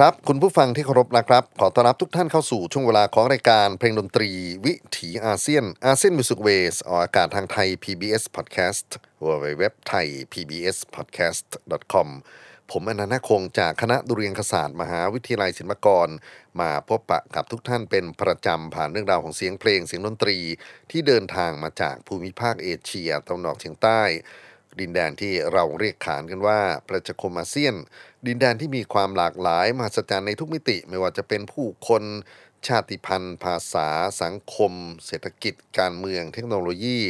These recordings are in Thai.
ครับ คุณผู้ฟังที่เคารพนะครับ ขอต้อนรับทุกท่านเข้าสู่ช่วงเวลาของรายการเพลงดนตรี วิถีอาเซียน ASEAN Music Ways ออกอากาศทางไทย PBS Podcast เว็บไทย PBS Podcast com ผมอนันต์คงจากคณะดุริยางคศาสตร์มหาวิทยาลัยศิลปากร มาพบปะกับทุกท่านเป็นประจำผ่านเรื่องราวของเสียงเพลงเสียงดนตรี ที่เดินทางมาจากภูมิภาคเอเชียตะวันออกเฉียงใต้ ดินแดนที่เราเรียกขานกันว่าประชาคมอาเซียน ดินแดนที่มีความหลากหลายมหัศจรรย์ในทุกมิติไม่ว่าจะเป็นผู้คนชาติพันธุ์ ภาษา สังคม เศรษฐกิจ การเมือง เทคโนโลยี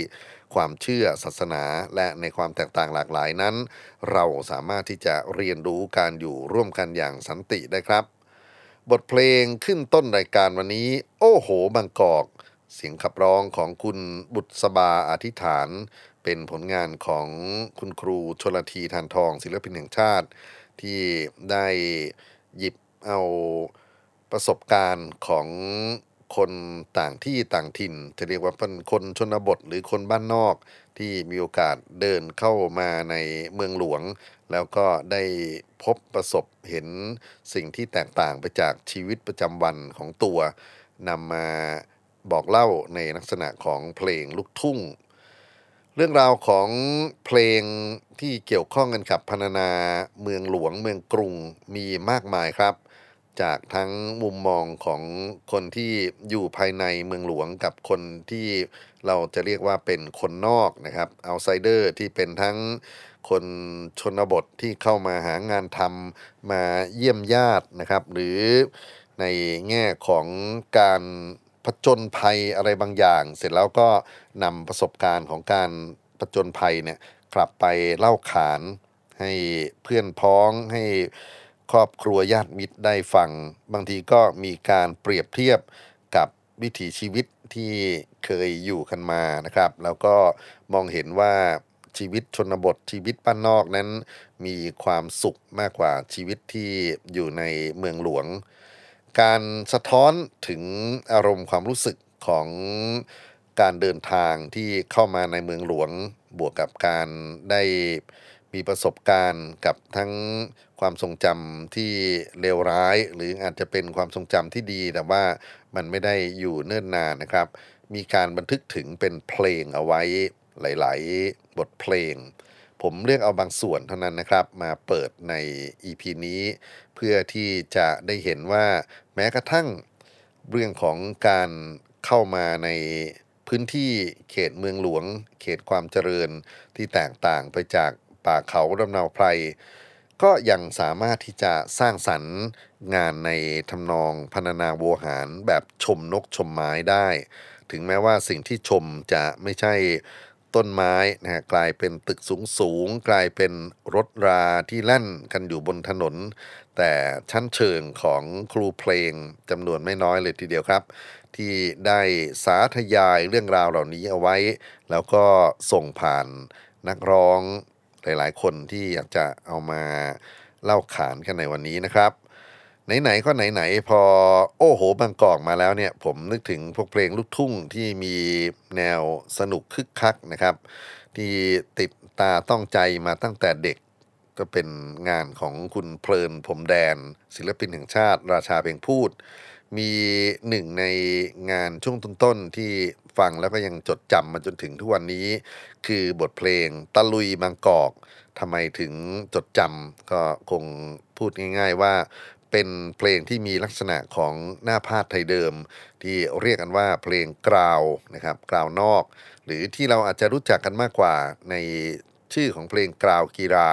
ความเชื่อศาสนา และในความแตกต่างหลากหลายนั้น เราสามารถที่จะเรียนรู้การอยู่ร่วมกันอย่างสันติได้ครับ บทเพลงขึ้นต้นรายการวันนี้ โอ้โหบางกอก เสียงขับร้องของคุณบุตรสบาอธิษฐาน เป็นผลงานของคุณครูชลทีทานทอง ศิลปินแห่งชาติ ที่ได้หยิบเอาประสบการณ์ของคนต่างที่ต่างถิ่น จะเรียกว่าเป็นคนชนบทหรือคนบ้านนอก ที่มีโอกาสเดินเข้ามาในเมืองหลวง แล้วก็ได้พบประสบเห็นสิ่งที่แตกต่างไปจากชีวิตประจำวันของตัวนำมาบอกเล่าในลักษณะของเพลงลูกทุ่ง เรื่องราวของเพลงที่เกี่ยวข้องกันกับพรรณนาเมืองหลวงเมืองกรุงมีมากมายครับ จากทั้งมุมมองของคนที่อยู่ภายในเมืองหลวงกับคนที่เราจะเรียกว่าเป็นคนนอกนะครับเอาไซเดอร์ที่เป็นทั้งคนชนบทที่เข้ามาหางานทำมาเยี่ยมญาตินะครับ หรือในแง่ของการ ผจญภัยอะไรบางอย่าง เสร็จแล้วก็นำประสบการณ์ของการผจญภัยเนี่ยกลับไปเล่าขานให้เพื่อนพ้องให้ครอบครัวญาติมิตรได้ฟัง บางทีก็มีการเปรียบเทียบกับวิถีชีวิตที่เคยอยู่กันมานะครับ แล้วก็มองเห็นว่าชีวิตชนบทชีวิตบ้านนอกนั้น มีความสุขมากกว่าชีวิตที่อยู่ในเมืองหลวง การสะท้อนถึงอารมณ์ความรู้สึกของการเดินทางที่เข้ามาในเมืองหลวงบวกกับการได้มีประสบการณ์กับทั้งความทรงจำที่เลวร้าย หรืออาจจะเป็นความทรงจำที่ดีแต่ว่ามันไม่ได้อยู่เนิ่นนานนะครับ มีการบันทึกถึงเป็นเพลงเอาไว้หลาย ๆ บทเพลง ผมเลือกเอาบางส่วนเท่านั้นนะครับ มาเปิดใน EP นี้ เพื่อที่จะได้เห็นว่าแม้กระทั่งเรื่องของการเข้ามาในพื้นที่เขตเมืองหลวง เขตความเจริญที่แตกต่างไปจากป่าเขาลำเนาไพรก็ยังสามารถที่จะสร้างสรรค์งานในทำนองพรรณนาโวหารแบบชมนกชมไม้ได้ ถึงแม้ว่าสิ่งที่ชมจะไม่ใช่ต้นไม้นะฮะกลายเป็นตึกสูงสูงกลายเป็นรถราที่แล่นกันอยู่บนถนน แต่ชั้นเชิงของครูเพลงจำนวนไม่น้อยเลยทีเดียวครับ ที่ได้สาธยายเรื่องราวเหล่านี้เอาไว้ แล้วก็ส่งผ่านนักร้องหลายๆ คนที่อยากจะเอามาเล่าขานกันในวันนี้นะครับ ไหนๆก็ไหนๆพอโอ้โหบางกอกมาแล้วเนี่ย ผมนึกถึงพวกเพลงลูกทุ่งที่มีแนวสนุกคึกคักนะครับ ที่ติดตาต้องใจมาตั้งแต่เด็ก ก็เป็นงานของคุณเพลินผมแดน ศิลปินแห่งชาติ ราชาเพลงพูด มีหนึ่งในงานช่วงต้นๆที่ฟังแล้วก็ยังจดจำมาจนถึงทุกวันนี้ คือบทเพลงตะลุยบางกอกทำไมถึงจดจำก็คงพูดง่าย ๆว่าเป็นเพลงที่มีลักษณะของหน้าพาดไทยเดิม ที่เรียกกันว่าเพลงกราวนะครับกราวนอก หรือที่เราอาจจะรู้จักกันมากกว่าใน ชื่อของเพลงกราวกีฬา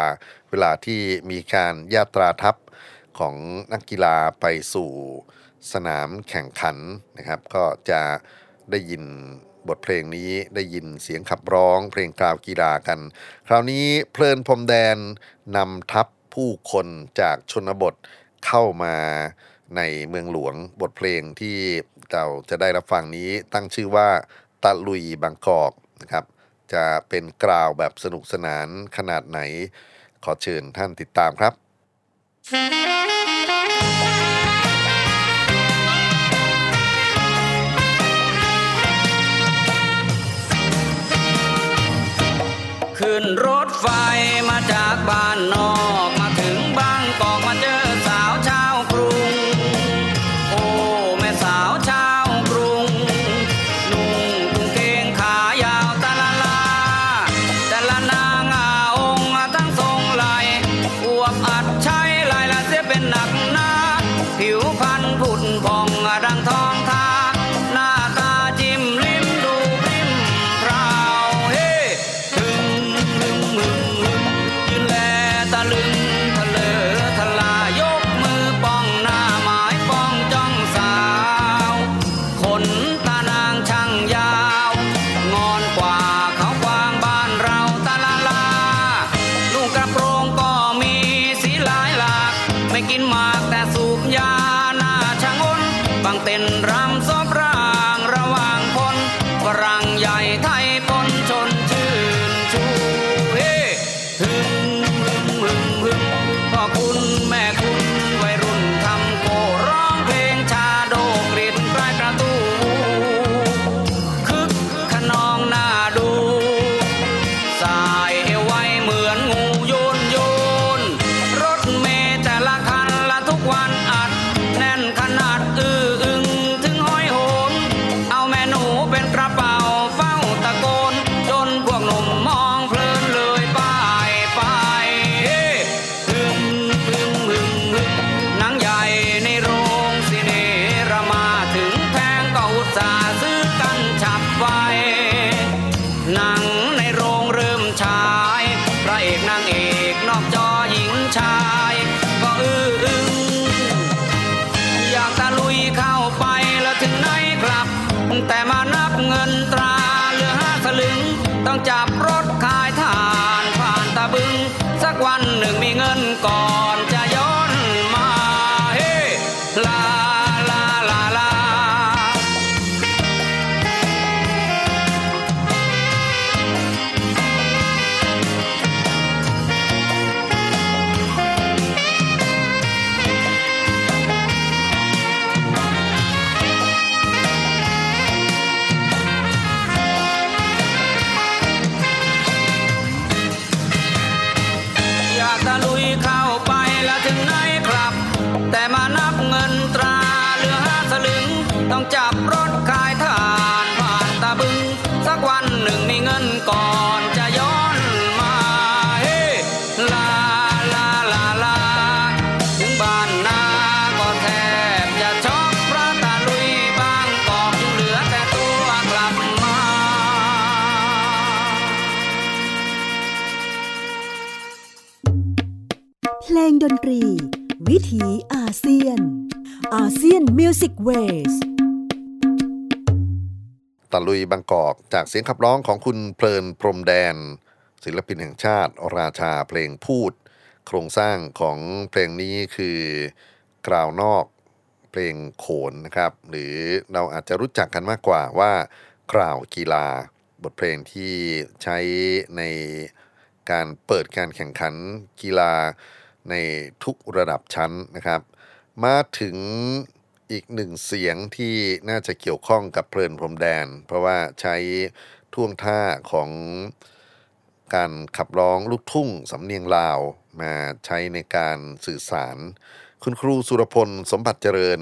เวลาที่มีการญาตราทัพของนักกีฬาไปสู่สนามแข่งขันนะครับ ก็จะได้ยินบทเพลงนี้ได้ยินเสียงขับร้องเพลงกราวกีฬากัน คราวนี้เพลินพรมแดนนำทัพผู้คนจากชนบทเข้ามาในเมืองหลวงบทเพลงที่เราจะได้รับฟังนี้ตั้งชื่อว่าตะลุยบางกอกนะครับ จะเป็นกล่าวแบบสนุกสนานขนาดไหน ขอเชิญท่านติดตามครับ ขึ้นรถไฟมาจากบ้านนอก ASEAN Music Waysตะลุยบางกอกจากเสียงขับร้องของคุณเพลินพรมแดน ศิลปินแห่งชาติ ราชาเพลงพูด โครงสร้างของเพลงนี้คือกราวนอกเพลงโขนนะครับ หรือเราอาจจะรู้จักกันมากกว่าว่ากราวกีฬา บทเพลงที่ใช้ในการเปิดการแข่งขันกีฬาในทุกระดับชั้นนะครับ มาถึงอีกหนึ่งเสียงที่น่าจะเกี่ยวข้องกับเพลินพรมแดน เพราะว่าใช้ท่วงท่าของการขับร้องลูกทุ่งสำเนียงลาวมาใช้ในการสื่อสาร คุณครูสุรพลสมบัติเจริญ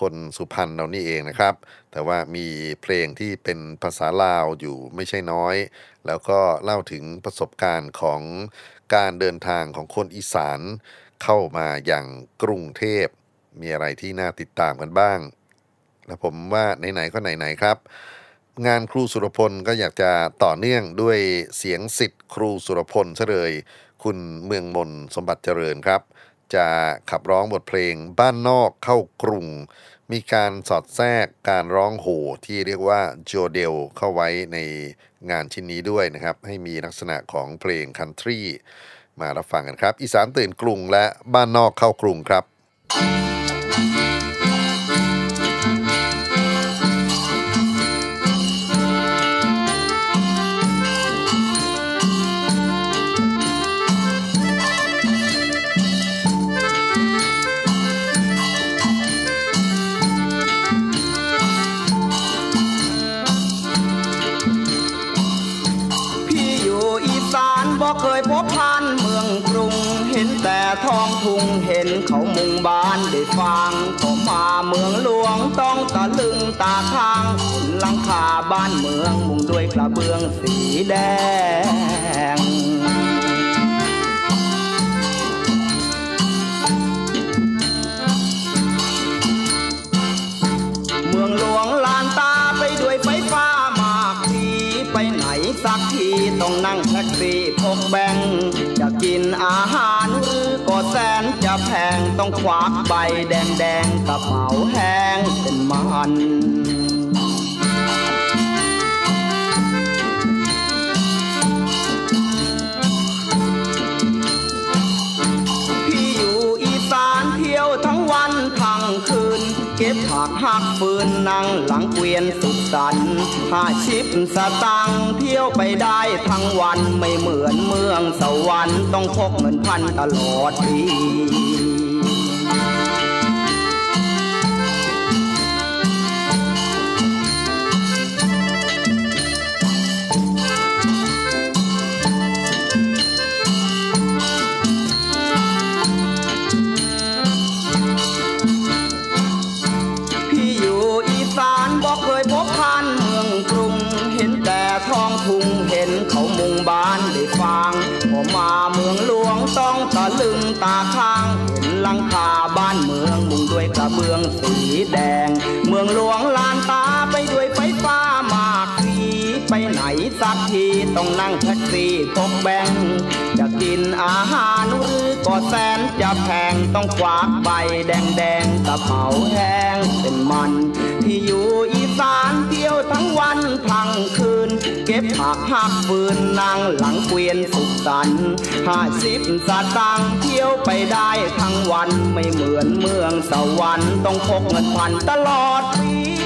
คนสุพรรณเรานี่เองนะครับ แต่ว่ามีเพลงที่เป็นภาษาลาวอยู่ไม่ใช่น้อย แล้วก็เล่าถึงประสบการณ์ของการเดินทางของคนอีสาน เข้ามาอย่างกรุงเทพ มีอะไรที่น่าติดตามกันบ้าง และผมว่าไหนๆก็ไหนๆครับ งานครูสุรพลก็อยากจะต่อเนื่องด้วยเสียงสิทธิ์ครูสุรพลเฉลยคุณเมืองมนสมบัติเจริญครับ จะขับร้องบทเพลงบ้านนอกเข้ากรุง มีการสอดแทรกการร้องโหที่เรียกว่าโจเดลเข้าไว้ในงานชิ้นนี้ด้วยนะครับ ให้มีลักษณะของเพลงคันทรี มารับฟังกันครับ อีสานตื่นกรุงและบ้านนอกเข้ากรุงครับ แดง เมืองหลวงลานตาไปด้วยไฟฟ้ามากทีไปไหนสักทีต้องนั่งแท็กซี่พกแบงจะกินอาหารหรือก็แสนจะแพงต้องควักใบแดงแดงกระเป๋าแห้งเป็นมัน ถักหักฟืนนั่งหลังเกวียนสุขสันต์ห้าชิปสตังเที่ยวไปได้ทั้งวันไม่เหมือนเมืองสวรรค์ต้องพกเงินพันตลอดปี ต้องนั่งแท็กซี่พกแบงจะกินอาหารหรือก็แสนจะแพงต้องควักใบแดงแดงกระเป๋าแห้งเป็นมัน ที่อยู่อีสานเที่ยวทั้งวันทั้งคืน เก็บหักหักปืนนางหลังเกวียนสุขสันต์ห้าสิบสตางค์เที่ยวไปได้ทั้งวันไม่เหมือนเมืองสวรรค์ต้องพกเงินพันตลอดปี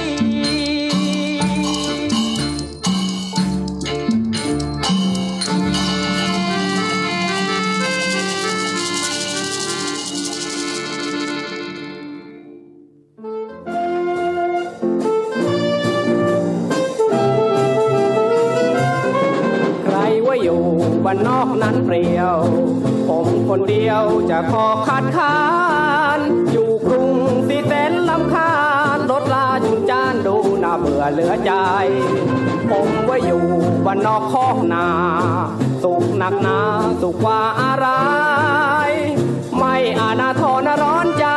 บ้านนอกนั้นเปรียว ผมคนเดียวจะขอคัดค้าน อยู่กรุงสิเต้นลำคาญรถลาจุนจานดูน่าเบื่อเหลือใจ ผมว่าอยู่บ้านนอกคอกนา สุขหนักหนาสุขกว่าอะไร ไม่อาณาทรร้อนใจ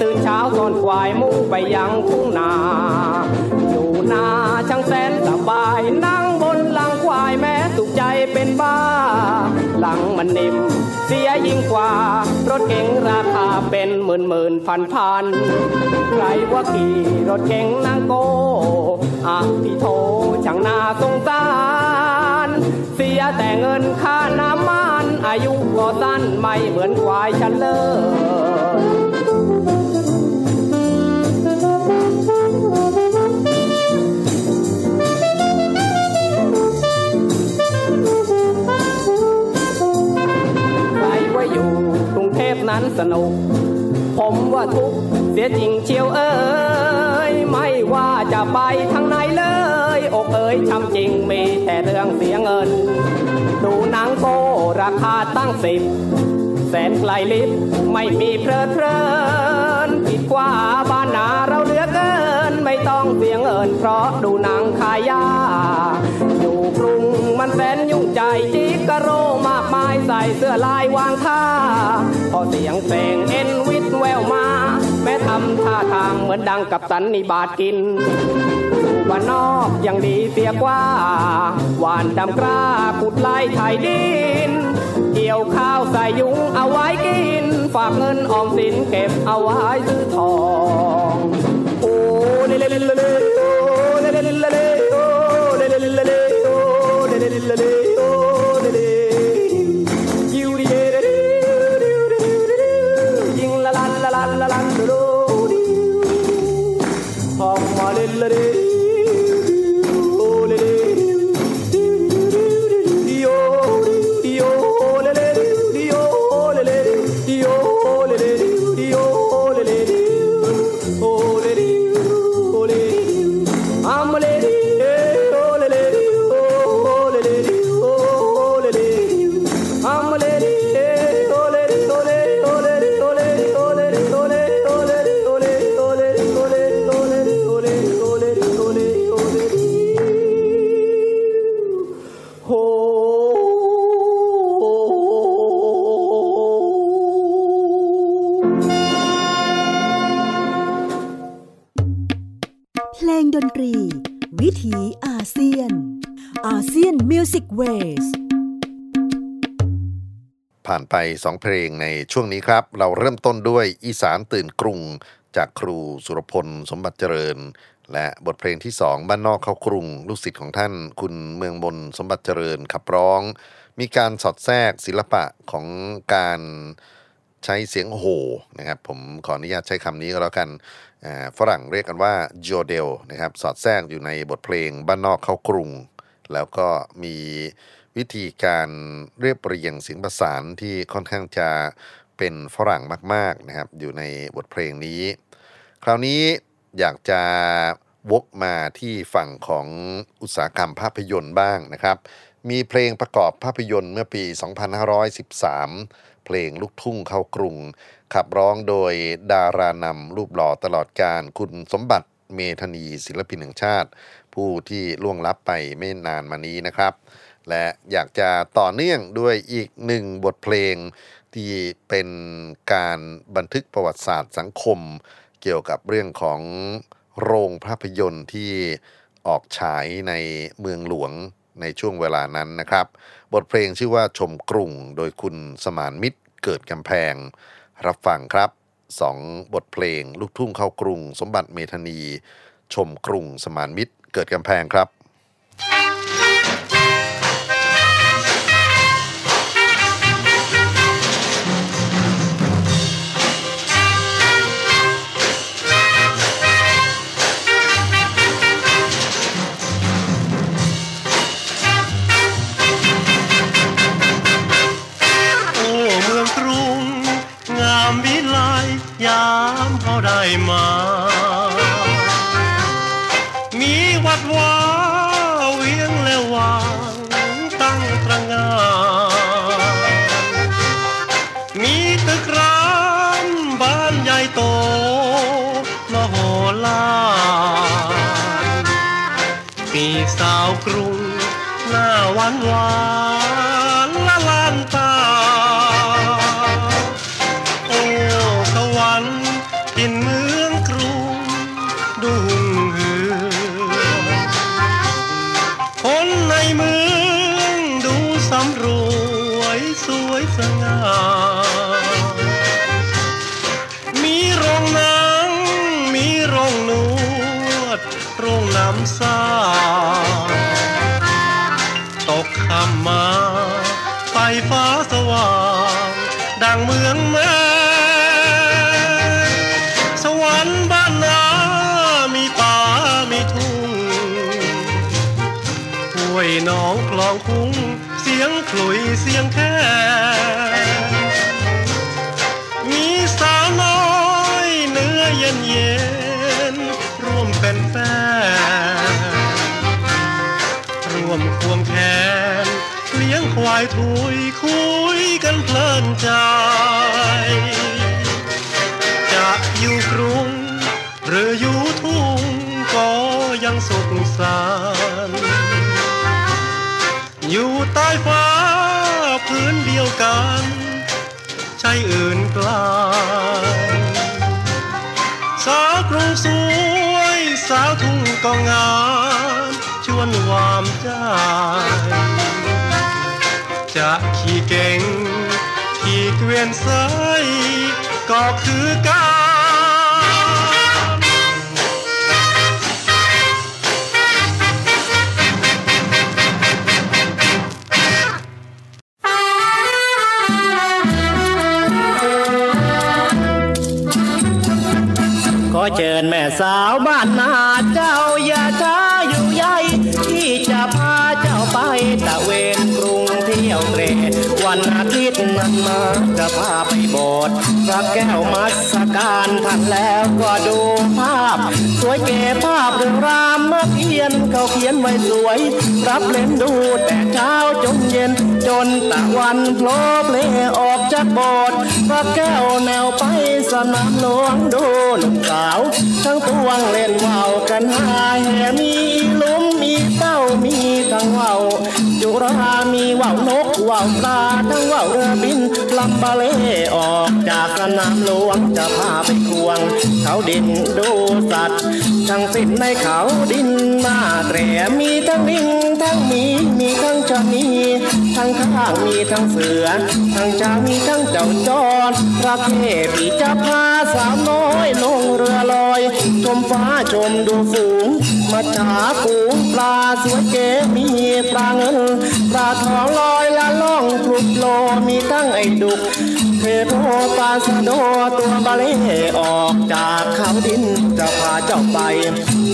ตื่นเช้าตอนควายมุ่งไปยังทุ่งนา อยู่นาช่างแสนสบายนั่ง บ้า หลังมันนิ่ม เสียยิ่งกว่า รถเก๋งราคาเป็นหมื่นหมื่นพันพันใครว่าขี่รถเก๋งนางโกอะพี่โทช่างนาสงสาร เสียแต่เงินค่าน้ำมัน อายุก็สั้นไม่เหมือนควายฉันเลย นั้นสนุก ผมว่าทุกเสียจริงเชียวเอ้ย ไม่ว่าจะไปทางไหนเลย อกเอ้ยช้ำจริงมีแต่เรื่องเสียเงิน ดูหนังโกราคาตั้งสิบแสนไกลลิบไม่มีเพลิดเพลินผิดกว่าบ้านนาเราเหลือเกิน ไม่ต้องเสียเงินเพราะดูหนังขายยา มันแสนยุ่งใจจิกกะโรมากมายใส่เสื้อลายวางท่า พอเสียงเพลงเอ็นวิทแววมา แม้ทำท่าทางเหมือนดังกับสันนิบาตกินอยู่านนอกยังดีเสียกว่า หวานดำกล้าขุดไล่ไถดิน เกี่ยวข้าวใส่ยุงเอาไว้กิน ฝากเงินออมสินเก็บเอาไว้ซื้อทอง चले ผ่านไป2เพลงในช่วงนี้ครับ เราเริ่มต้นด้วยอีสานตื่นกรุง จากครูสุรพลสมบัติเจริญ และบทเพลงที่2บ้านนอกเข้ากรุง ลูกศิษย์ของท่าน คุณเมืองมนสมบัติเจริญขับร้อง มีการสอดแทรกศิลปะของการใช้เสียงโหนะครับ ผมขออนุญาตใช้คำนี้ก็แล้วกันฝรั่งเรียกกันว่าโจเดลนะครับ สอดแทรกอยู่ในบทเพลงบ้านนอกเข้ากรุง แล้วก็มี วิธีการเรียบเรียงเสียงประสานที่ค่อนข้างจะเป็นฝรั่งมากๆนะครับ อยู่ในบทเพลงนี้ คราวนี้อยากจะวกมาที่ฝั่งของอุตสาหกรรมภาพยนตร์บ้างนะครับ มีเพลงประกอบภาพยนตร์เมื่อปี 2513 เพลงลูกทุ่งเข้ากรุง ขับร้องโดยดารานำรูปหล่อตลอดการคุณสมบัติเมธานีศิลปินแห่งชาติ ผู้ที่ล่วงลับไปไม่นานมานี้นะครับ และอยากจะต่อเนื่องด้วยอีกหนึ่งบทเพลง ที่เป็นการบันทึกประวัติศาสตร์สังคม เกี่ยวกับเรื่องของโรงภาพยนตร์ที่ออกฉายในเมืองหลวงในช่วงเวลานั้นนะครับ บทเพลงชื่อว่าชมกรุงโดยคุณสมานมิตรเกิดกำแพง รับฟังครับสองบทเพลงลูกทุ่งเข้ากรุง สมบัติเมธานี ชมกรุงสมานมิตรเกิดกำแพงครับ my mom. ย็นเย็นร่วมเป็นแฟนร่วมควงแขนเลี้ยงควายทุยคุยกันเพลินใจ จะอยู่กรุง หรืออยู่ทุ่งก็ยังสุขสันอยู่ใต้ฟ้าพื้นเดียวกัน ใช่อื่นกลสาวทุ่งก็งามชวนวามใจ จะขี่เก่งขี่เกวียนสายก็คือการ มาจะพาไปโบสถ์พระแก้วมัสการท่านแล้วก็ดูภาพ สวยเก๋ภาพเรื่องรามเมื่อเพียนเขาเขียนไว้สวย รับเล่นดูแต่เช้าจนเย็น จนตะวันโผล่เพลออกจากโบสถ์พระแก้วแนวไปสนามหลวงดูหนุ่มสาว ทั้งปวงเล่นว่าวกันหาแห่มีลุมมีเต้า มีทั้งว่าวจุรามีว่าวนกว่าวปลาทั้งว่าวเรือบินลำบะเลออกจากสนามหลวงจะพาไปควง เขาดินดูสัตว์ทั้งสิ้นในเขาดินมาแตรมีทั้งลิงทั้งมีมีทั้งชะนีทั้งข้างมีทั้งเสือ ทั้งช้ามีทั้งเจ้าจอนประเทพีจะพาสาวน้อยลงเรือลอย ชมฟ้าชมดูฝูงมาฉาฝูงปลาสวยเก๋มีปลาเงินปลาทองลอยละล่องคลุกโลมีตั้งไอ้ดุกเทโพปลาสะโดตัวบาเล่ออกจากเขาดินจะพาเจ้าไป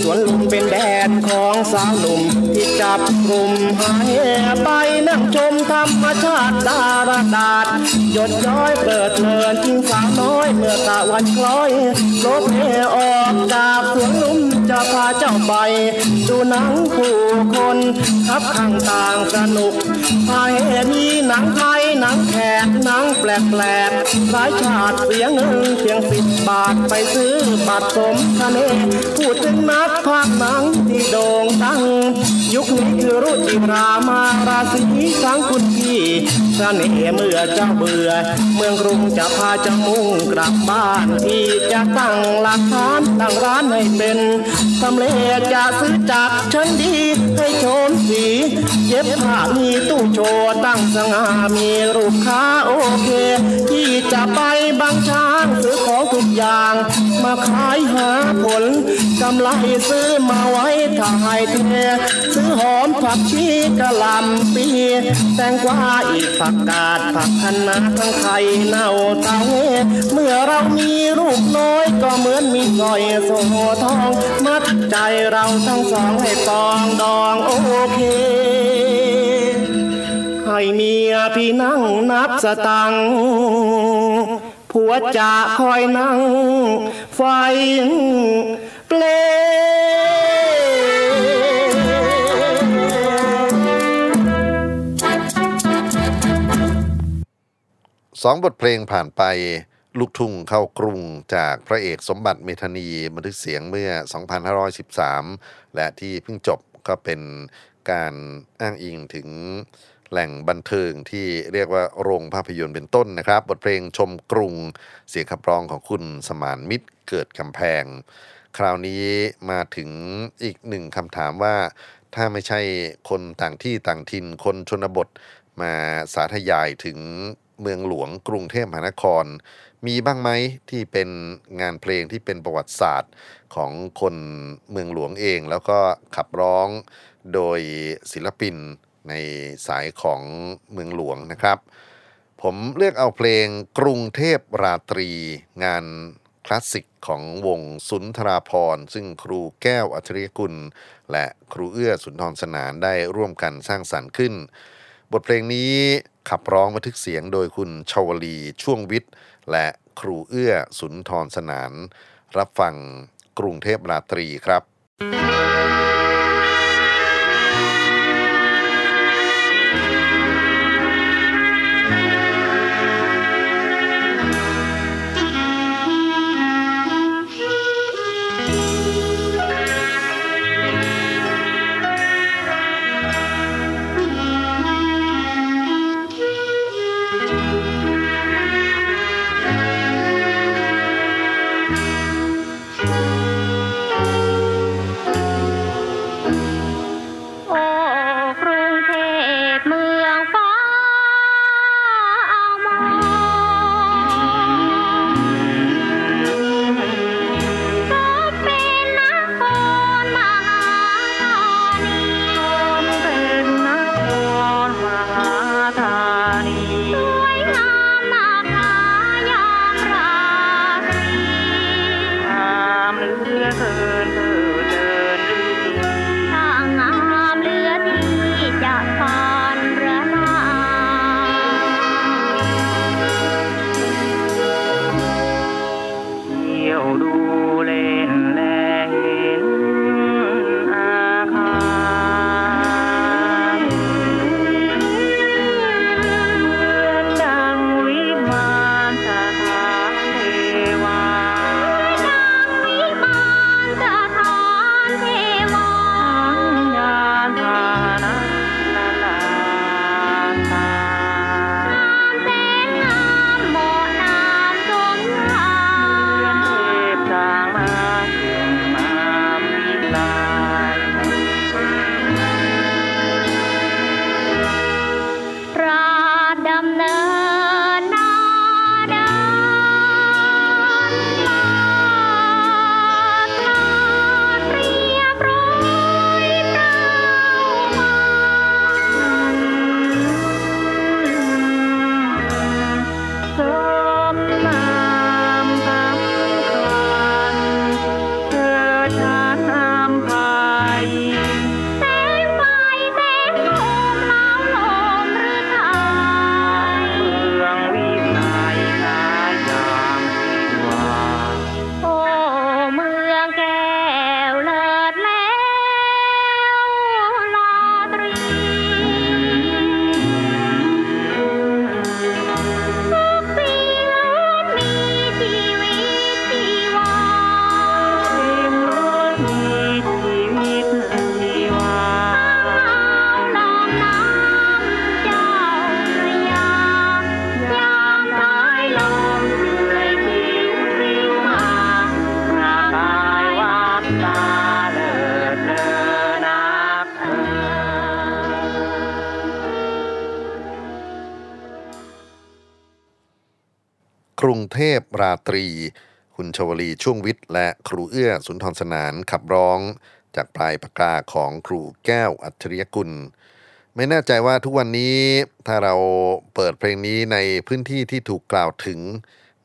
สวนลุมเป็นแดนของสาวหนุ่ม ที่จับกลุ่มหายไปนั่งชมธรรมชาติดาราดาดหยดย้อยเปิดเลินทิ้งสาวน้อย เมื่อตะวันคล้อยรถเมออกจากสวนลุม จะพาเจ้าไป ดูหนังผู้คนทับข้างต่างสนุกพายมีหนังไทยหนังแขกหนังแปลกแปลกหลายชาติเสียเงินเพียงสิบบาทไปซื้อบัตรสมคะเนพูดถึงนักภาคหนังที่โด่งดัง ยุคนี้คือรุจิรามาราศีทั้งคุณพี่ สน่ห์เมื่อเจ้าเบื่อ เมืองกรุงจะพาเจ้ามุ่งกลับบ้านที่จะตั้งหลักฐานตั้งร้านให้เป็นทำเลจะซื้อจากชั้นดีให้โชมสีเย็บผ้ามีตู้โชว์ตั้งสง่ามีรูปค้าโอเค ที่จะไปบางช้างซื้อของทุกอย่าง มาขายหาผลกำไรซื้อมาไว้ถ่ายเทซื้อหอมผักชีกะหล่ำปีแตงกวาอีกผักกาดผักคะน้าทั้งไข่เน่าเต้าเมื่อเรามีลูกน้อยก็เหมือนมีสอยโซทอง มัดใจเราทั้งสองให้ปองดองโอเคให้เมียพี่นั่งนับสตังผัวจะคอยนั่งไฟเปล สองบทเพลงผ่านไปลูกทุ่งเข้ากรุงจากพระเอกสมบัติเมธานีบันทึกเสียงเมื่อ 2513 และที่เพิ่งจบก็เป็นการอ้างอิงถึงแหล่งบันเทิงที่เรียกว่าโรงภาพยนตร์เป็นต้นนะครับ บทเพลงชมกรุงเสียงขับร้องของคุณสมานมิตรเกิดกำแพง คราวนี้มาถึงอีกหนึ่งคำถามว่า ถ้าไม่ใช่คนต่างที่ต่างถิ่นคนชนบทมาสาธยายถึง เมืองหลวงกรุงเทพมหานคร มีบ้างไหมที่เป็นงานเพลงที่เป็นประวัติศาสตร์ของคนเมืองหลวงเอง แล้วก็ขับร้องโดยศิลปินในสายของเมืองหลวงนะครับ ผมเลือกเอาเพลงกรุงเทพราตรีงานคลาสสิกของวงสุนทราพรซึ่งครูแก้วอัจฉริยกุล และครูเอื้อสุนทรสนานได้ร่วมกันสร้างสรรค์ขึ้น บทเพลงนี้ ขับร้องบันทึกเสียงโดยคุณชาวลีช่วงวิทย์ และครูเอื้อสุนทรสนาน รับฟังกรุงเทพราตรีครับ เทพราตรี คุณชวลีช่วงวิทย์ และครูเอื้อสุนทรสนานขับร้อง จากปลายปากกาของครูแก้วอัจฉริยกุล ไม่แน่ใจว่าทุกวันนี้ถ้าเราเปิดเพลงนี้ในพื้นที่ที่ถูกกล่าวถึง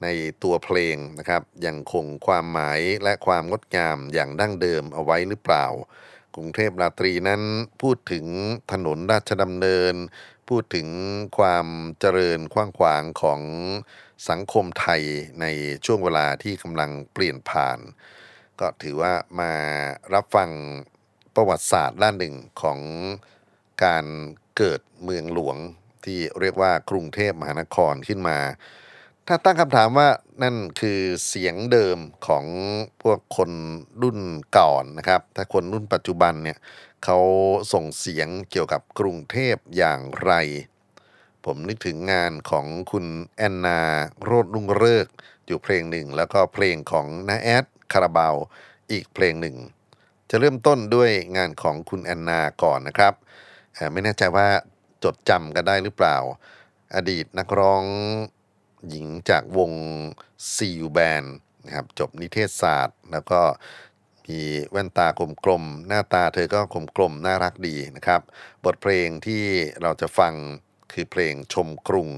ในตัวเพลงนะครับ ยังคงความหมายและความงดงามอย่างดั้งเดิมเอาไว้หรือเปล่า กรุงเทพราตรีนั้นพูดถึงถนนราชดำเนิน พูดถึงความเจริญกว้างขวางของ สังคมไทยในช่วงเวลาที่กำลังเปลี่ยนผ่าน ก็ถือว่ามารับฟังประวัติศาสตร์ด้านหนึ่งของการเกิดเมืองหลวงที่เรียกว่ากรุงเทพมหานครขึ้นมา ถ้าตั้งคำถามว่านั่นคือเสียงเดิมของพวกคนรุ่นก่อนนะครับ ถ้าคนรุ่นปัจจุบันเนี่ยเขาส่งเสียงเกี่ยวกับกรุงเทพอย่างไร ผมนึกถึงงานของคุณแอนนาโรดรุ่งเริกอยู่เพลงหนึ่ง แล้วก็เพลงของนาแอดคาราบาวอีกเพลงหนึ่ง จะเริ่มต้นด้วยงานของคุณแอนนาก่อนนะครับ ไม่แน่ใจว่าจดจำกันได้หรือเปล่า อดีตนักร้องหญิงจากวงซีอูแบนนะครับจบนิเทศศาสตร์ แล้วก็มีแว่นตากลมๆ หน้าตาเธอก็กลมๆ น่ารักดีนะครับ บทเพลงที่เราจะฟัง คือเพลงชมกรุง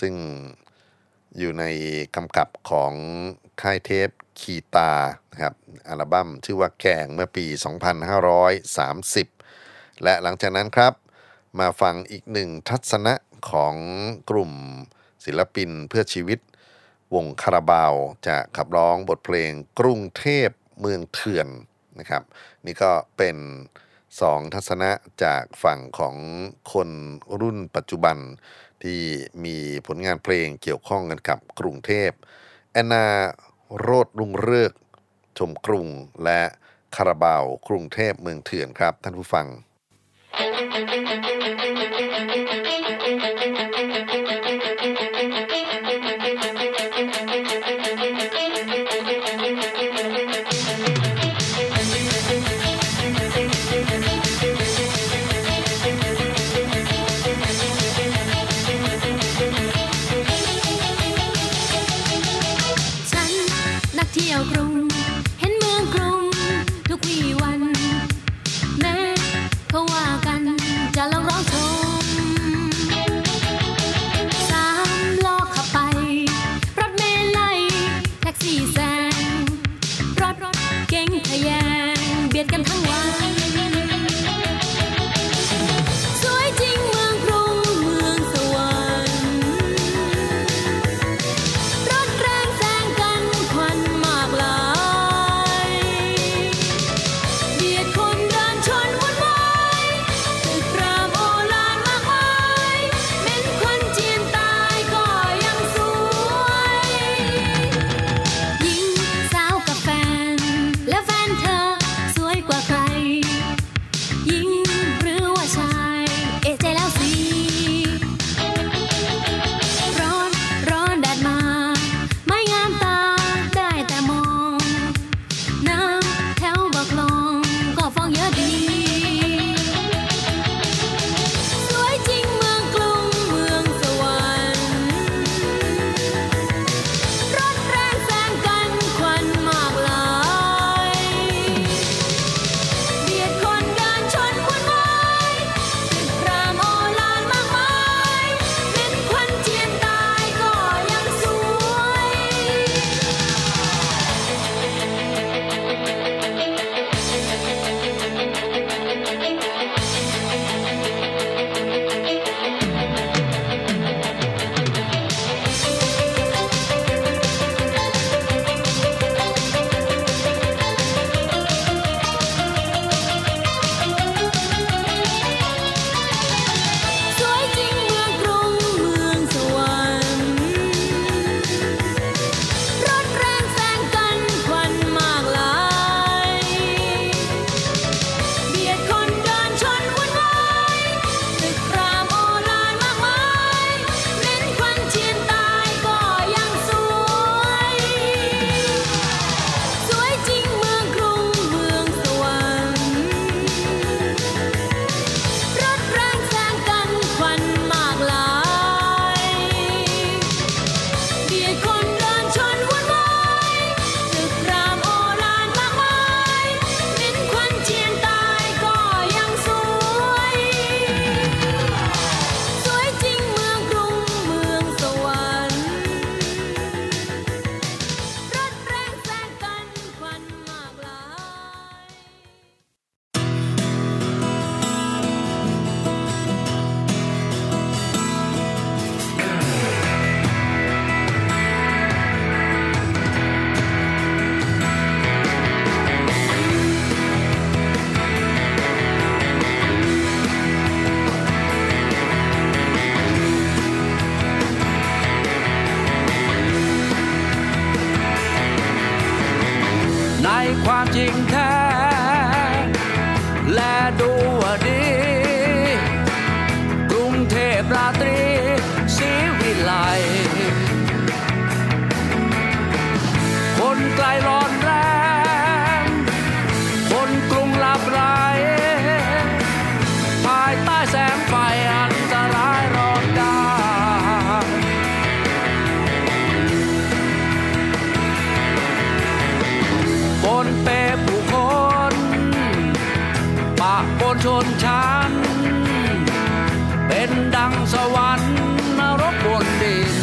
ซึ่งอยู่ในกำกับของค่ายเทปคีตานะครับอัลบั้มชื่อว่าแกงเมื่อปี 2530 และหลังจากนั้นครับ มาฟังอีกหนึ่งทัศนะของกลุ่มศิลปินเพื่อชีวิต วงคาราบาวจะขับร้องบทเพลงกรุงเทพเมืองเถื่อนนะครับ นี่ก็เป็น สองทัศนะจากฝั่งของคนรุ่นปัจจุบัน ที่มีผลงานเพลงเกี่ยวข้องกันกับกรุงเทพแอนนาโรดรุ่งเรือกชมกรุงและคาราบาวกรุงเทพเมืองเถื่อนครับท่านผู้ฟังฉั ชนชั้น เป็นดังสวรรค์นรกบนดิน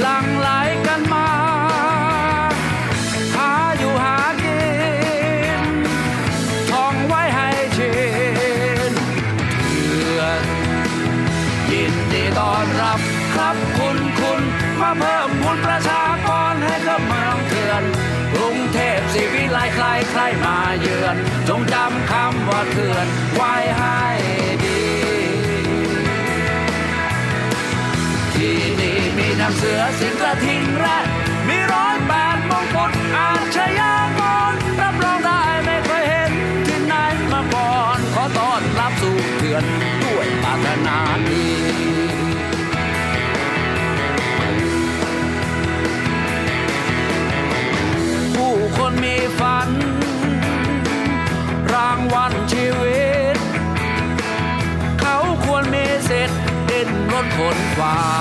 หลังไหลกันมาหาอยู่หากินท่องไว้ให้ชินเถื่อนยินดีต้อนรับครับคุณคุณมาเพิ่มพูนประชา ใครมาเยือน จงจำคำว่าเถื่อนไว้ให้ดี ที่นี่มีน้ำเสือสิงกระทิงแรดมีร้อยแปดมงกุฎอาชญากรรับรองได้ไม่เคยเห็นที่ไหนมาก่อน ขอต้อนรับสู่เถื่อนด้วยปรารถนาดี ขนฟ้า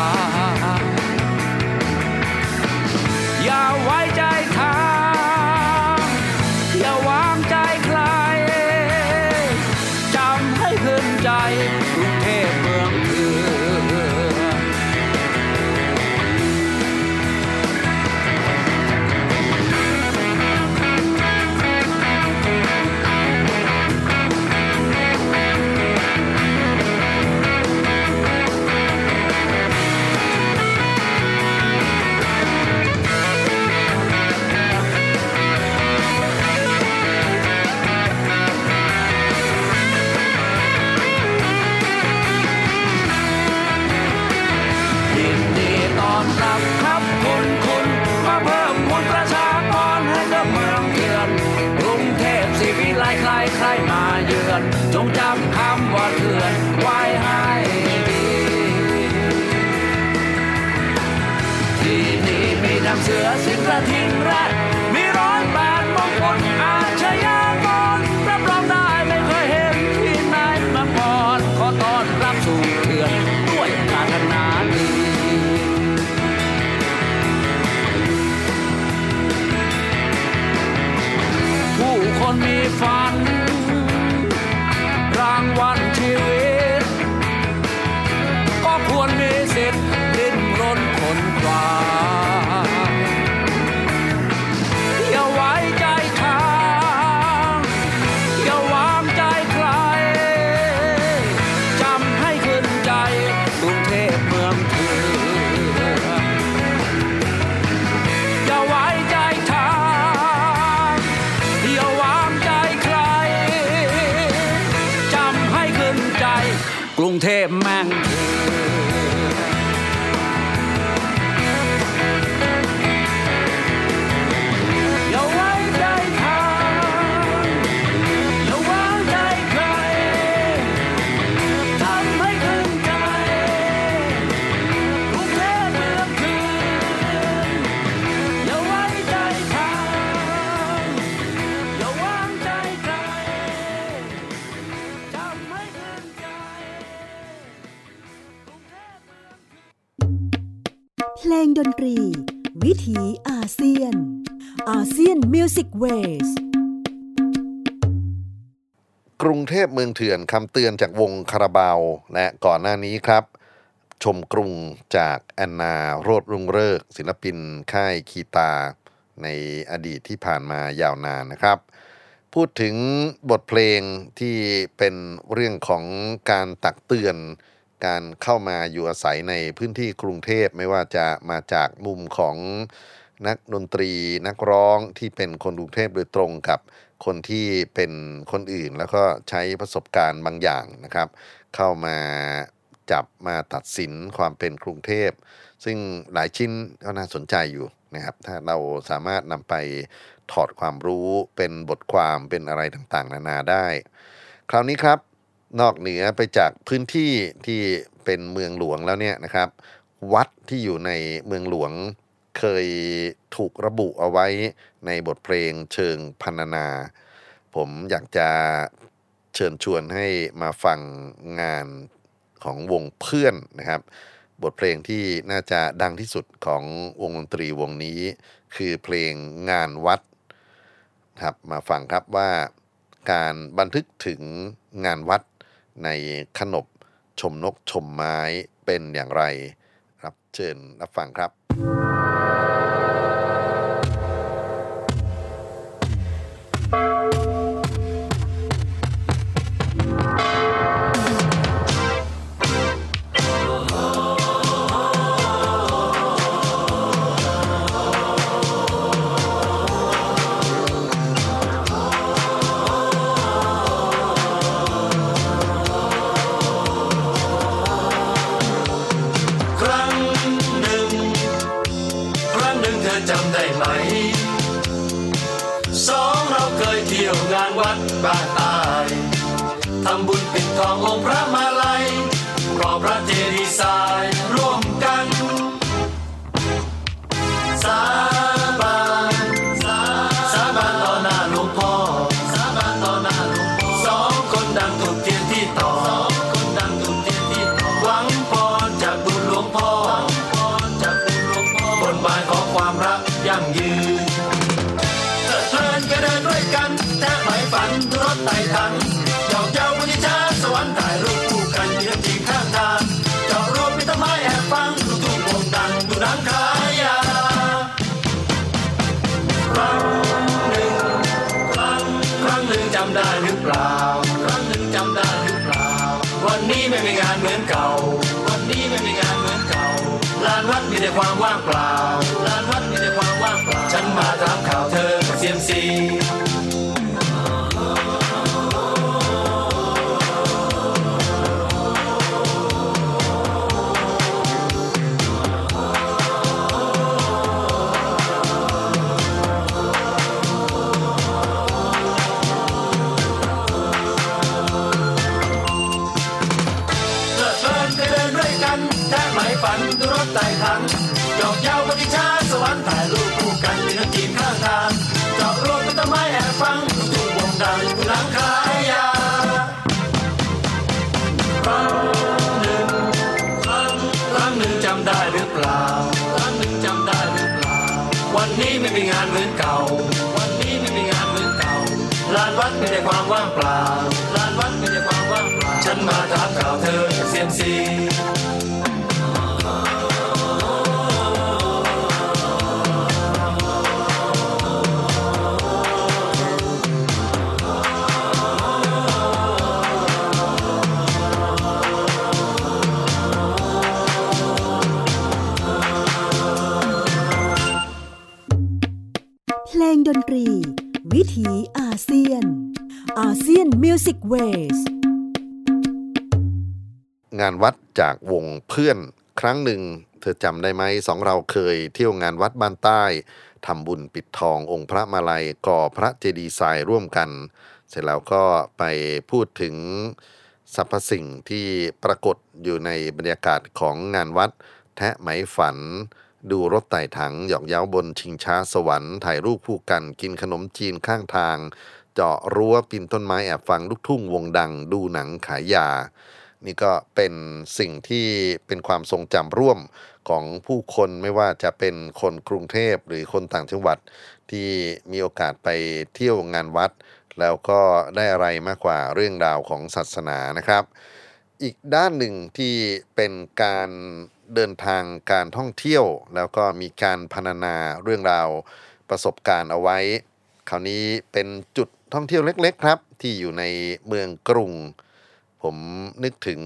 ลงดนตรี วิถีอาเซียน ASEAN Music Waysกรุงเทพเมืองเถื่อนคำเตือนจากวงคาราบาว และก่อนหน้านี้ครับ ชมกรุงจากแอนนาโรจน์รุ่งฤกษ์ ศิลปินค่ายคีตา ในอดีตที่ผ่านมายาวนานนะครับ พูดถึงบทเพลงที่เป็นเรื่องของการตักเตือน การเข้ามาอยู่อาศัยในพื้นที่กรุงเทพไม่ว่าจะมาจากมุมของนักดนตรีนักร้องที่เป็นคนกรุงเทพโดยตรงกับคนที่เป็นคนอื่น แล้วก็ใช้ประสบการณ์บางอย่างนะครับ เข้ามาจับมาตัดสินความเป็นกรุงเทพ ซึ่งหลายชิ้นก็น่าสนใจอยู่นะครับ ถ้าเราสามารถนำไปถอดความรู้เป็นบทความเป็นอะไรต่างๆ นานาได้ คราวนี้ครับ นอกเหนือไปจากพื้นที่ที่เป็นเมืองหลวงแล้วเนี่ยนะครับ วัดที่อยู่ในเมืองหลวงเคยถูกระบุเอาไว้ในบทเพลงเชิงพรรณนา ผมอยากจะเชิญชวนให้มาฟังงานของวงเพื่อนนะครับ บทเพลงที่น่าจะดังที่สุดของวงดนตรีวงนี้ คือเพลงงานวัดครับมาฟังครับว่าการบันทึกถึงงานวัด ในขนบชมนกชมไม้เป็นอย่างไรครับเชิญรับฟังครับ แทบไม่ฝันดูรถไต่ถังหยอกเย้าปฏิชาสวรรค์ถ่ายรูปคู่กันมีน้ำจีนข้างทางเจาะรวมเป็นต้นไม้แอบฟังถูกวงดังดูหลังขายยาครั้งหนึ่งครั้งครั้งหนึ่งจำได้หรือเปล่าครั้งหนึ่งจำได้หรือเปล่า วันนี้ไม่มีงานเหมือนเก่า วันนี้ไม่มีงานเหมือนเก่าลานวัดไมีแต่ความว่างเปล่าลานวัดไมีแต่ความว่างเปล่าฉันมาถามข่าวเธอกับเซียมซี ดนตรี วิถีอาเซียน อาเซียนมิวสิกเวสงานวัดจากวงเพื่อนครั้งหนึ่ง เธอจำได้ไหมสองเราเคยเที่ยวงานวัดบ้านใต้ทำบุญปิดทององค์พระมาลัยก่อพระเจดีย์ทรายร่วมกัน เสร็จแล้วก็ไปพูดถึงสรรพสิ่งที่ปรากฏอยู่ในบรรยากาศของงานวัด แทะไหมฝัน ดูรถไต่ถังหยอกเย้าบนชิงช้าสวรรค์ถ่ายรูปคู่กันกินขนมจีนข้างทาง เจาะรั้วปีนต้นไม้แอบฟังลูกทุ่งวงดัง ดูหนังขายยา นี่ก็เป็นสิ่งที่เป็นความทรงจำร่วมของผู้คนไม่ว่าจะเป็นคนกรุงเทพหรือคนต่างจังหวัดที่มีโอกาสไปเที่ยวงานวัด แล้วก็ได้อะไรมากกว่าเรื่องราวของศาสนานะครับ อีกด้านหนึ่งที่เป็นการ เดินทางการท่องเที่ยว แล้วก็มีการพรรณนาเรื่องราวประสบการณ์เอาไว้ คราวนี้เป็นจุดท่องเที่ยวเล็ก ๆ ครับ ที่อยู่ในเมืองกรุง ผมนึกถึง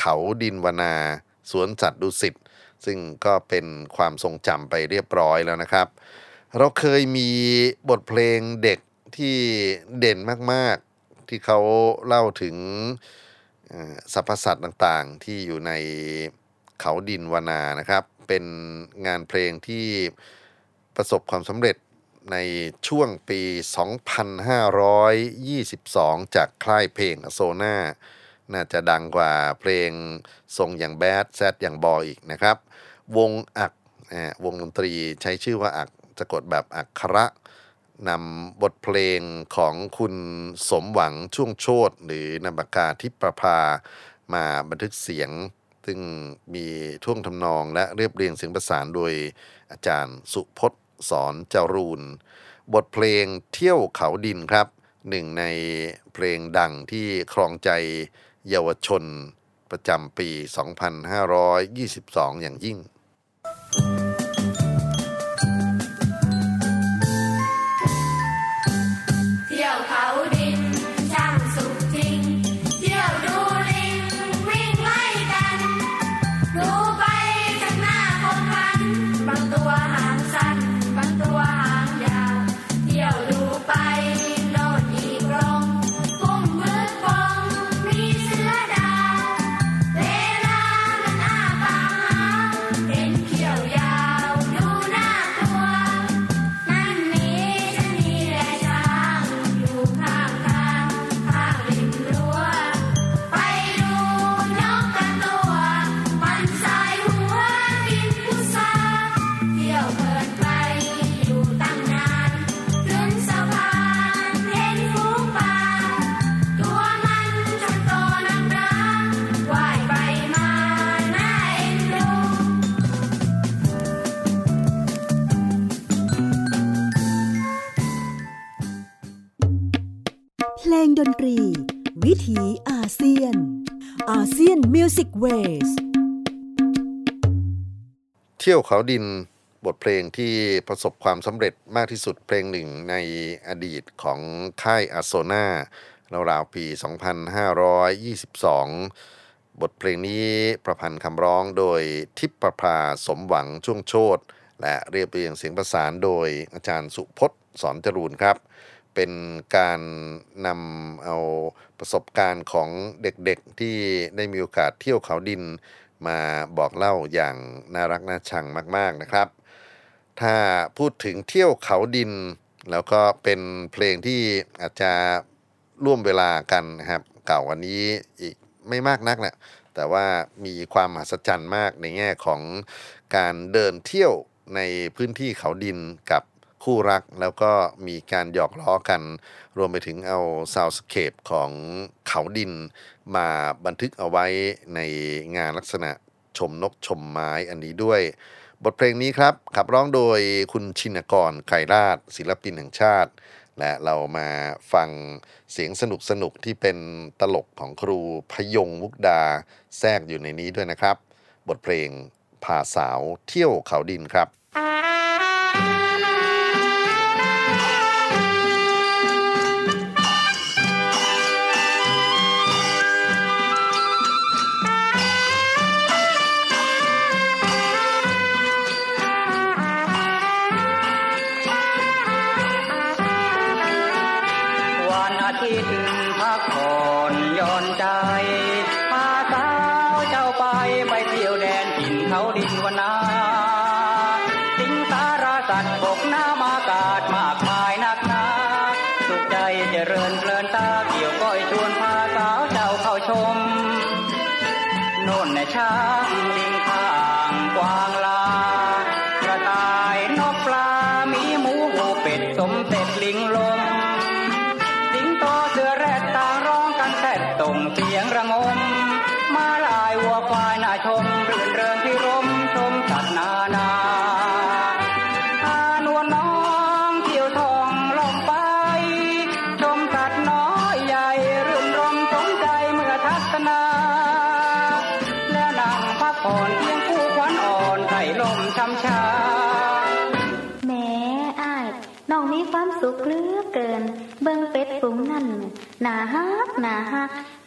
เขาดินวนาสวนสัตว์ดุสิตซึ่งก็เป็นความทรงจำไปเรียบร้อยแล้วนะครับ เราเคยมีบทเพลงเด็กที่เด่นมากๆ ที่เขาเล่าถึงสรรพสัตว์ต่างๆ ที่อยู่ใน เขาดินวนานะครับ เป็นงานเพลงที่ประสบความสำเร็จในช่วงปี 2522 จากค่ายเพลงอโซนาน่าจะดังกว่าเพลงทรงอย่างแบดแซดอย่างบอยอีกนะครับ วงอักวงดนตรีใช้ชื่อว่าอักสะกดแบบอักขระนำบทเพลงของคุณสมหวังช่วงโชตหรือนามปากกาทิพประภามาบันทึกเสียง ซึ่งมีท่วงทำนองและเรียบเรียงเสียงประสานโดยอาจารย์สุพจน์สอนจารูน บทเพลงเที่ยวเขาดินครับ หนึ่งในเพลงดังที่ครองใจเยาวชนประจำปี 2522 อย่างยิ่ง Music Ways เที่ยวเขาดินบทเพลงที่ประสบความสำเร็จมากที่สุดเพลงหนึ่งในอดีตของค่ายอโซน่าราวๆปี 2522 บทเพลงนี้ประพันธ์คำร้องโดยทิพประภาสมหวังช่วงโชติและเรียบเรียงเสียงประสานโดยอาจารย์สุพจน์สอนจรูนครับ เป็นการนำเอาประสบการณ์ของเด็กๆที่ได้มีโอกาสเที่ยวเขาดินมาบอกเล่าอย่างน่ารักน่าชังมาก ๆนะครับ ถ้าพูดถึงเที่ยวเขาดิน แล้วก็เป็นเพลงที่อาจจะร่วมเวลากันนะครับเก่ากวันนี้อีกไม่มากนักแหละแต่ว่ามีความมหัศจรรย์มากในแง่ของการเดินเที่ยวในพื้นที่เขาดินกับ คู่รักแล้วก็มีการหยอกล้อกัน รวมไปถึงเอาซาวสเคปของเขาดินมาบันทึกเอาไว้ในงานลักษณะชมนกชมไม้อันนี้ด้วย บทเพลงนี้ครับขับร้องโดยคุณชินกรไกรราช ศิลปินแห่งชาติ และเรามาฟังเสียงสนุกสนุกที่เป็นตลกของครูพยงมุกดาแทรกอยู่ในนี้ด้วยนะครับ บทเพลงพาสาวเที่ยวเขาดินครับ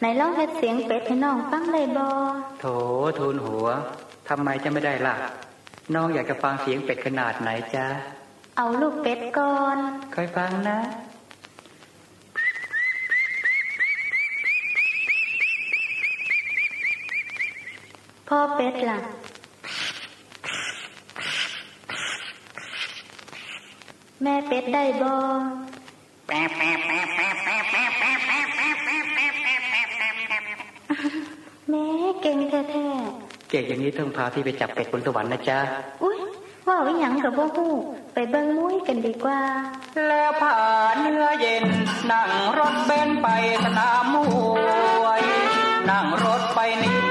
ไหนลองเฮ็ดเสียงเป็ดให้น้องฟังได้บ่โถทูลหัวทำไมจะไม่ได้ล่ะ น้องอยากจะฟังเสียงเป็ดขนาดไหนจ๊ะ เอาลูกเป็ดก่อน ค่อยฟังนะพ่อเป็ดล่ะแแม่เป็ดได้บ่แม่เก่งแท้เก่งอย่างนี้ต้องพาพี่ไปจับเป็ดบนสวรรค์นะจ๊ะๆอุ้ยว่าวิหยังกับบ่ฮู้ไปเบิ่งมุ้ยกันดีกว่า แล้วผ่านเนื้อเย็น นั่งรถเบนซ์ไปสนามมวย นั่งรถไปนิด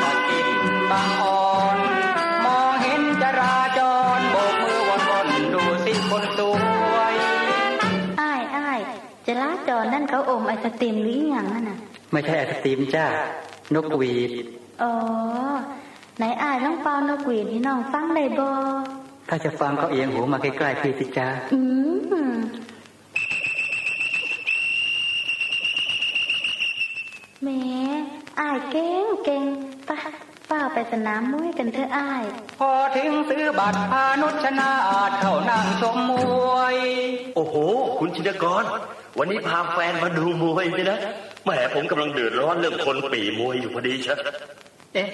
ก็กินบางอ่อน มองเห็นจราจรโบกมือวนวนๆดูสิคนสวยอ้ายอ้ายจราจรนั่นเขาอมไอศติมหรืออหยังนั่นน่ะ ไม่ใช่ไอศตรีมจ้า นกหวีดอ๋อไหนอ้ายลองเป่านกหวีดให้น้องฟังได้บ่ถ้าจะฟังก็เอียงหูมาใกล้ๆพี่สิจ้าอืมแหม่อ้ายเก่งเก่งไปะป้าไปสนามมวยกันเถอะอ้าย พอถึงซื้อบัตรพานุชนาถเข้านั่งชมมวย โอ้โห คุณชินกร วันนี้พาแฟนมาดูมวยใช่นะ แหมผมกำลังเดือดร้อนเรื่องคนปีมวยอยู่พอดีเชะเอ๊ะ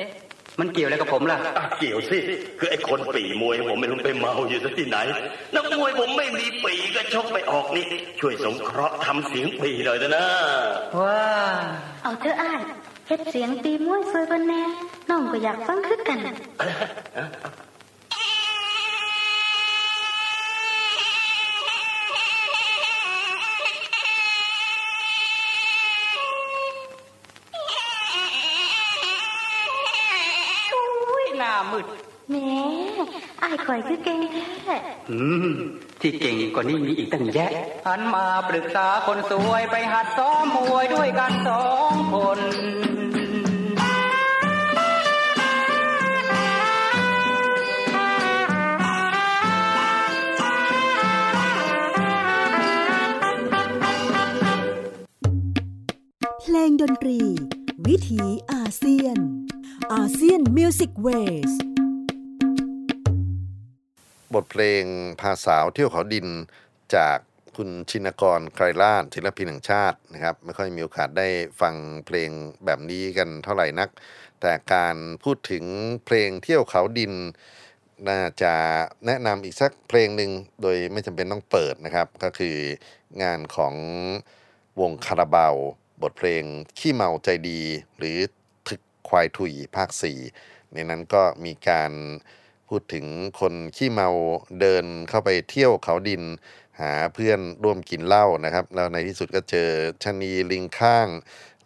มันเกี่ยวอะไรกับผมล่ะอะเกี่ยวสิ คือไอ้คนปีมวยผมไม่รู้ไปเมาอยู่ที่ไหน นักมวยผมไม่มีปีก็ชกไม่ออกนี่ ช่วยสงเคราะห์ทำเสียงปีหน่อยเถอะนะ ว้า เอาเถอะอ้ายเฮ็ดเสียงตีมวยสวยเพิ่นแน่ น้องก็อยากฟังคือกัน หน้ามืดแหม่อ้ายข่อยคือเก่งแท้อืม ที่เก่งกว่านี้มีอีกตั้งแยะหันมาปรึกษาคนสวยไปหัดซ้อมมวยด้วยกันสองคนเพลงดนตรี วิถีอาเซียน ASEAN Music Waysบทเพลงพาสาวเที่ยวเขาดินจากคุณชินกรไกรลาศศิลปินแห่งชาตินะครับ ไม่ค่อยมีโอกาสได้ฟังเพลงแบบนี้กันเท่าไหร่นัก แต่การพูดถึงเพลงเที่ยวเขาดิน น่าจะแนะนำอีกสักเพลงหนึ่งโดยไม่จำเป็นต้องเปิดนะครับ ก็คืองานของวงคาราบาวบทเพลงขี้เมาใจดี หรือ ควายถุยภาค 4 ในนั้นก็มีการพูดถึงคนขี้เมาเดินเข้าไปเที่ยวเขาดิน หาเพื่อนร่วมกินเหล้านะครับ แล้วในที่สุดก็เจอชนีลิงข้าง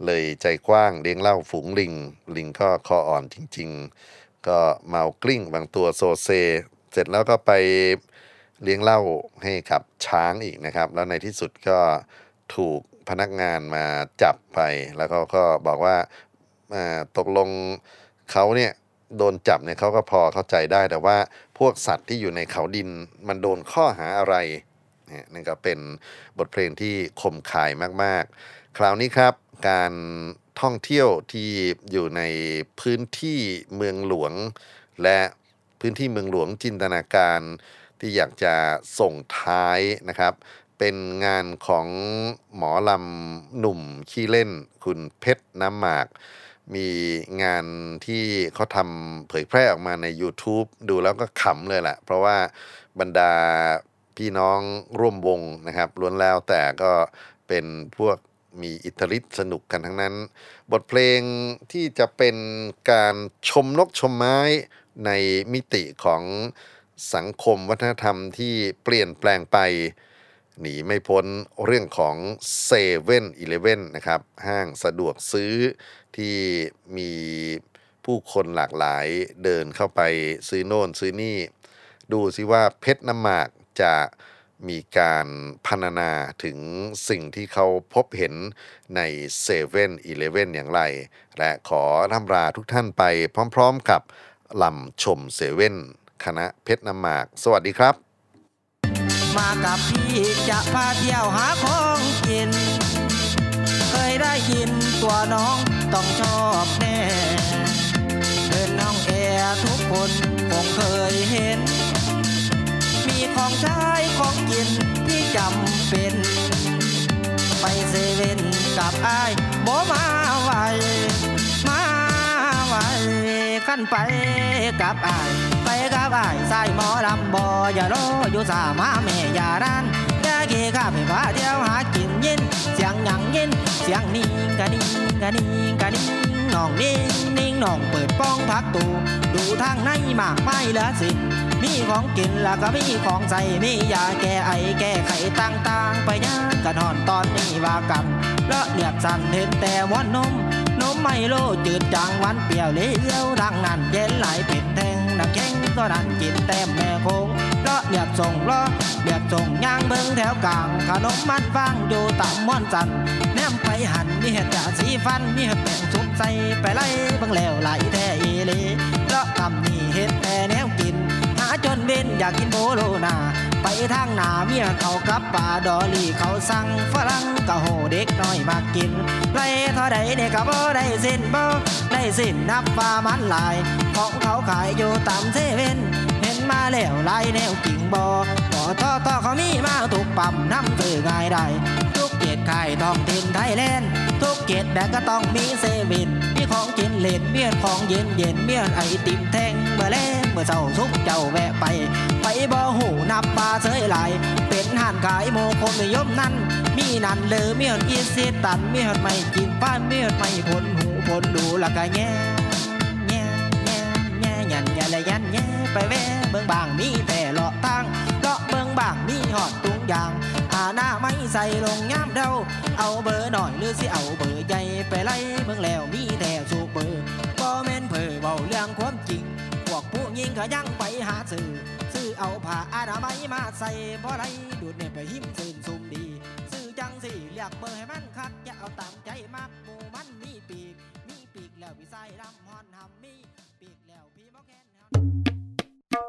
เลยใจกว้างเลี้ยงเหล้าฝูงลิง ลิงก็คออ่อนจริง ๆ ก็เมากลิ้งบางตัวโซเซ เสร็จแล้วก็ไปเลี้ยงเหล้าให้กับช้างอีกนะครับ แล้วในที่สุดก็ถูกพนักงานมาจับไป แล้วก็ก็บอกว่า ตกลงเขาเนี่ยโดนจับเนี่ยเขาก็พอเข้าใจได้ แต่ว่าพวกสัตว์ที่อยู่ในเขาดินมันโดนข้อหาอะไรเนี่ยนั่นก็เป็นบทเพลงที่คมคายมากๆ คราวนี้ครับการท่องเที่ยวที่อยู่ในพื้นที่เมืองหลวง และพื้นที่เมืองหลวงจินตนาการที่อยากจะส่งท้ายนะครับ เป็นงานของหมอลำหนุ่มขี้เล่น คุณเพชรน้ำหมาก มีงานที่เขาทำเผยแพร่ออกมาใน YouTube ดูแล้วก็ขำเลยแหละเพราะว่าบรรดาพี่น้องร่วมวงนะครับล้วนแล้วแต่ก็เป็นพวกมีอิทธิฤทธิ์สนุกกันทั้งนั้น บทเพลงที่จะเป็นการชมนกชมไม้ในมิติของสังคมวัฒนธรรมที่เปลี่ยนแปลงไป หนีไม่พ้นเรื่องของเซเว่นอีเลเว่นนะครับ ห้างสะดวกซื้อ ที่มีผู้คนหลากหลายเดินเข้าไปซื้อโน่นซื้อนี่ ดูสิว่าเพชรน้ำหมากจะมีการพรรณนาถึงสิ่งที่เขาพบเห็นในเซเว่นอีเลเว่นอย่างไร และขอร่ำลาทุกท่านไปพร้อมๆกับลำชมเซเว่นคณะเพชรน้ำหมาก สวัสดีครับ มากับพี่จะพาเที่ยวหาของกิน ได้ยินตัวน้องต้องชอบแน่เพื่อนน้องแอร์ทุกคนคงเคยเห็น มีของใช้ของกินที่จำเป็น ไปเซเว่นกับอายบ่มาไวมาไวขั้นไปกับอายไปกับอ้ายสายหมอลำบออย่ารออยู่สามาแม่อย่าราน ข้าไปพาเที่ยวหากินเยินเสียงหยังเยินเสียงนิ่งกะนิ่งกะนิ่งกะนิ่งน้องนิ่งนิ่งน้องเปิดป้องพักตูดูทางในมากไม่เหลือสิ้นมีของกินแล้วก็มีของใส่มียาแก้ไอแก้ไขต่างๆ ไปย่างกันหอนตอนนี้ว่ากันเลาะเลียบสั่นเห็นแต่ว่านมนมไม่โลจืดจางหวานเปรี้ยวเลี้ยวดังนั้นเย็นไหลเป็นแทงน้ำแข็งก็ดันกินแต้มแม่คง เลียบส่งลาะเลียบส่งย่างเบิ่งแถวกลางขนมมันฟางอยู่ต่ำม้วนจันแนมไปหันมีเห็ดยาสีฟันมีเห็ดแป้งสุกใส่ไปไล่เบิ่งแล้วไหลแท้อีหลีเลาะทำนี่เห็ดแต่แนวกิน หาจนเว้นอยากกินโบโลนา ไปทางหนาเมียเขากับป่าดอลี่เขาสั่งฝรั่งกะโหเด็กน้อยมากินไรเท่าใดเนี่ยก็บ่ได้สิ้นบ่ได้สิ้นนับว่ามันหลาย ของเขาขายอยู่ตามเซเว่น มาแล้วลายแนวกิ่งบ่ต่อต่อต่อเขามีมาถูกปั๊มน้ำซื้อง่ายได้ ทุกเกตขายท้องถิ่นไทยแลนด์ทุกเกตแดงก็ต้องมีเซเว่นมีของกินเล่นเมียนของเย็นเย็นเมียนไอติมแทงเมื่อแลงเมื่อเช้าสุกเจ้าแวะไป ไปบ่หูนับปลาเสยหลายเป็นห่านขายโมคมนิยมนั้น มีนันเลยเมียนอีสิตันเมียนไม่กินป้านเมียนไม่ผลหูผลดูละก็แง่แง่แง่แง่ยันแย่และยันแย่ ไปแวะเบิ่งบางมีแต่เลาะตั้งเลาะเบิ่งบางมีหอดตุงยางอาหน้าไม่ใส่ลงย่ามเดาเอาเบอร์หน่อยหรือสิเอาเบอร์ใหญ่ไปไล่เบิ่งแล้วมีแต่สูเบอร์บ่แม่นเผยเบาเรื่องความจริงพวกผู้หญิงก็ยังไปหาซื้อซื้อเอาผ้าอานามัยมาใส่บ่ไรดูดเนี่ยไปหิ้มซื่นซุ่มดีซื้อจังสิเรียกเบอร์ให้มันคักอย่าเอาตามใจมากหมูมันมีปีกมีปีกแล้วพี่ใส่ดำฮอนหำ